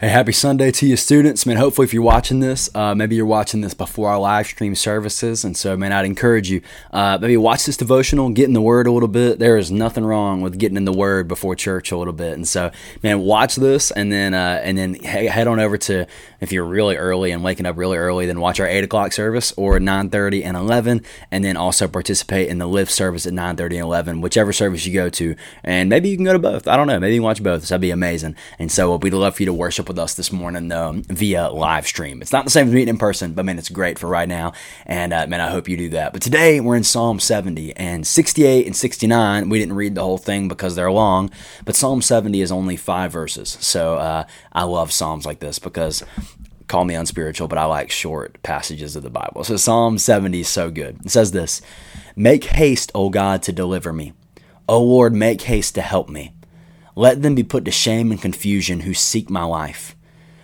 Hey, happy Sunday to you, students. Man, hopefully, if you're watching this, uh, maybe you're watching this before our live stream services. And so, man, I'd encourage you, uh, maybe watch this devotional, get in the Word a little bit. There is nothing wrong with getting in the Word before church a little bit. And so, man, watch this and then, uh, and then head on over to, if you're really early and waking up really early, then watch our 8 o'clock service or 9.30 and 11. And then also participate in the lift service at 9.30 and 11, whichever service you go to. And maybe you can go to both. I don't know. Maybe you can watch both. That'd be amazing. And so, we'd love for you to worship with us this morning um, via live stream. It's not the same as meeting in person, but man, it's great for right now. And uh, man, I hope you do that. But today we're in Psalm 70 and 68 and 69. We didn't read the whole thing because they're long, but Psalm 70 is only five verses. So uh, I love Psalms like this because call me unspiritual, but I like short passages of the Bible. So Psalm 70 is so good. It says this Make haste, O God, to deliver me. O Lord, make haste to help me. Let them be put to shame and confusion who seek my life.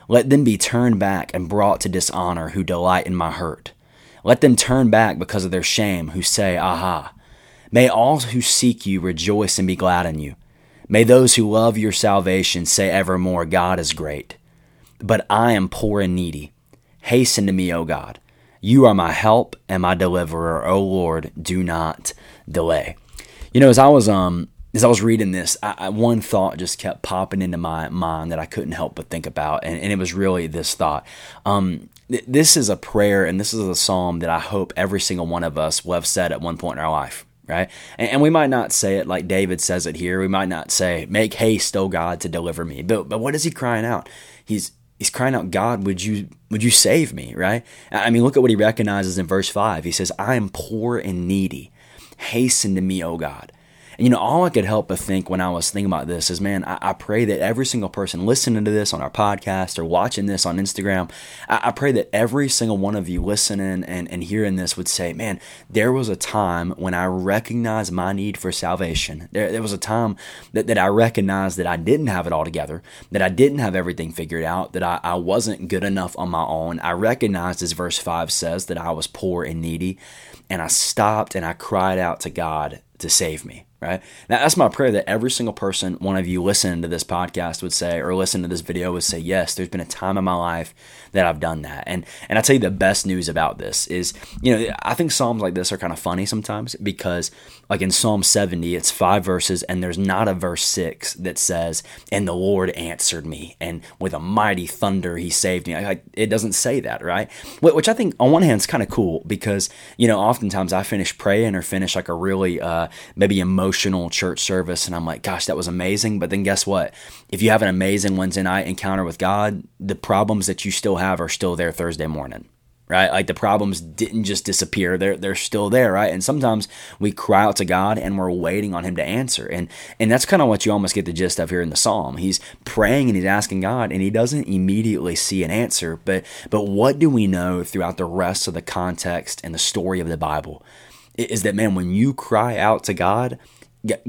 Let them be turned back and brought to dishonor who delight in my hurt. Let them turn back because of their shame who say, Aha. May all who seek you rejoice and be glad in you. May those who love your salvation say evermore, God is great. But I am poor and needy. Hasten to me, O God. You are my help and my deliverer, O Lord. Do not delay. You know, as I was um as I was reading this, I, I, one thought just kept popping into my mind that I couldn't help but think about, and, and it was really this thought. Um, th- this is a prayer, and this is a psalm that I hope every single one of us will have said at one point in our life, right? And, and we might not say it like David says it here. We might not say, "Make haste, O God, to deliver me." But but what is he crying out? He's he's crying out, God, would you would you save me? Right? I mean, look at what he recognizes in verse five. He says, "I am poor and needy. Hasten to me, O God." And you know, all I could help but think when I was thinking about this is, man, I, I pray that every single person listening to this on our podcast or watching this on Instagram, I, I pray that every single one of you listening and, and hearing this would say, man, there was a time when I recognized my need for salvation. There, there was a time that, that I recognized that I didn't have it all together, that I didn't have everything figured out, that I, I wasn't good enough on my own. I recognized, as verse 5 says, that I was poor and needy. And I stopped and I cried out to God to save me right? Now, that's my prayer that every single person, one of you listening to this podcast would say, or listen to this video would say, yes, there's been a time in my life that I've done that. And and I tell you the best news about this is, you know, I think Psalms like this are kind of funny sometimes because like in Psalm 70, it's five verses and there's not a verse six that says, and the Lord answered me and with a mighty thunder he saved me. Like it doesn't say that, right? Which I think on one hand is kind of cool because, you know, oftentimes I finish praying or finish like a really uh, maybe emotional church service and I'm like, gosh, that was amazing. But then guess what? If you have an amazing Wednesday night encounter with God, the problems that you still have are still there Thursday morning right? Like the problems didn't just disappear. They're they're still there, right? And sometimes we cry out to God and we're waiting on him to answer. And and that's kind of what you almost get the gist of here in the psalm. He's praying and he's asking God and he doesn't immediately see an answer, but but what do we know throughout the rest of the context and the story of the Bible? Is that man when you cry out to God,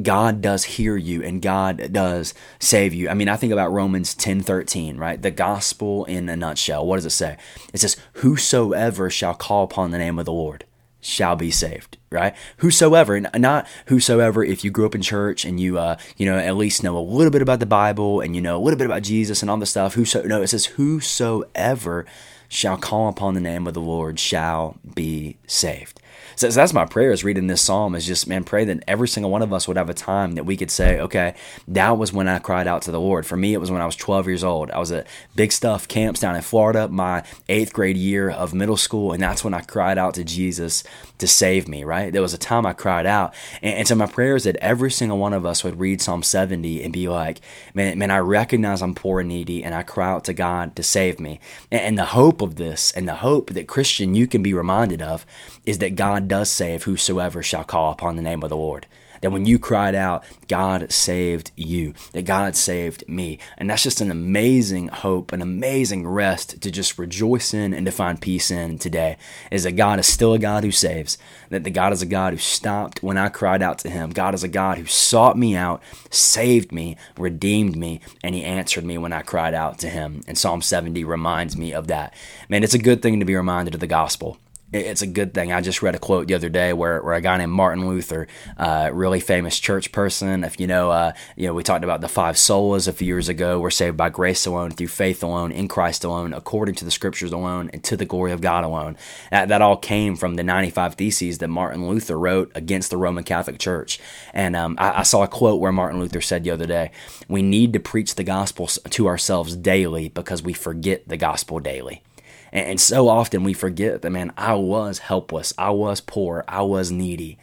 God does hear you and God does save you. I mean, I think about Romans 10 13, right? The gospel in a nutshell. What does it say? It says, Whosoever shall call upon the name of the Lord shall be saved, right? Whosoever, not whosoever. If you grew up in church and you, uh, you know, at least know a little bit about the Bible and you know a little bit about Jesus and all the stuff. Whoso, no, it says whosoever shall call upon the name of the Lord shall be saved. So, so that's my prayer is reading this psalm is just, man, pray that every single one of us would have a time that we could say, okay, that was when I cried out to the Lord. For me, it was when I was 12 years old. I was at Big Stuf camps down in Florida, my eighth grade year of middle school, and that's when I cried out to Jesus to save me, right? There was a time I cried out. And, and so my prayer is that every single one of us would read Psalm 70 and be like, man, man, I recognize I'm poor and needy, and I cry out to God to save me. And, and the hope of this, and the hope that Christian you can be reminded of, is that God does save whosoever shall call upon the name of the Lord. That when you cried out, God saved you, that God saved me. And that's just an amazing hope, an amazing rest to just rejoice in and to find peace in today. Is that God is still a God who saves, that the God is a God who stopped when I cried out to him. God is a God who sought me out, saved me, redeemed me, and he answered me when I cried out to him. And Psalm 70 reminds me of that. Man, it's a good thing to be reminded of the gospel it's a good thing. I just read a quote the other day where, where a guy named Martin Luther, uh, really famous church person. If you know, uh, you know, we talked about the five solas a few years ago. We're saved by grace alone, through faith alone, in Christ alone, according to the Scriptures alone, and to the glory of God alone. That, that all came from the 95 Theses that Martin Luther wrote against the Roman Catholic Church. And um, I, I saw a quote where Martin Luther said the other day, "We need to preach the gospel to ourselves daily because we forget the gospel daily." And, so often we forget that, man, I was helpless, I was poor, I was needy,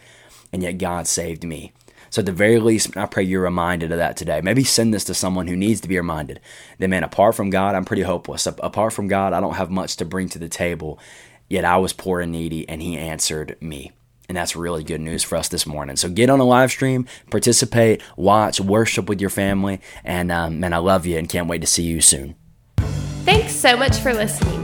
and yet God saved me. So at the very least, I pray you're reminded of that today. Maybe send this to someone who needs to be reminded that, man, apart from God, I'm pretty hopeless. Apart from God, I don't have much to bring to the table, yet I was poor and needy, and He answered me. And that's really good news for us this morning. So get on a live stream, participate, watch, worship with your family. And um, man, I love you and can't wait to see you soon. Thanks so much for listening.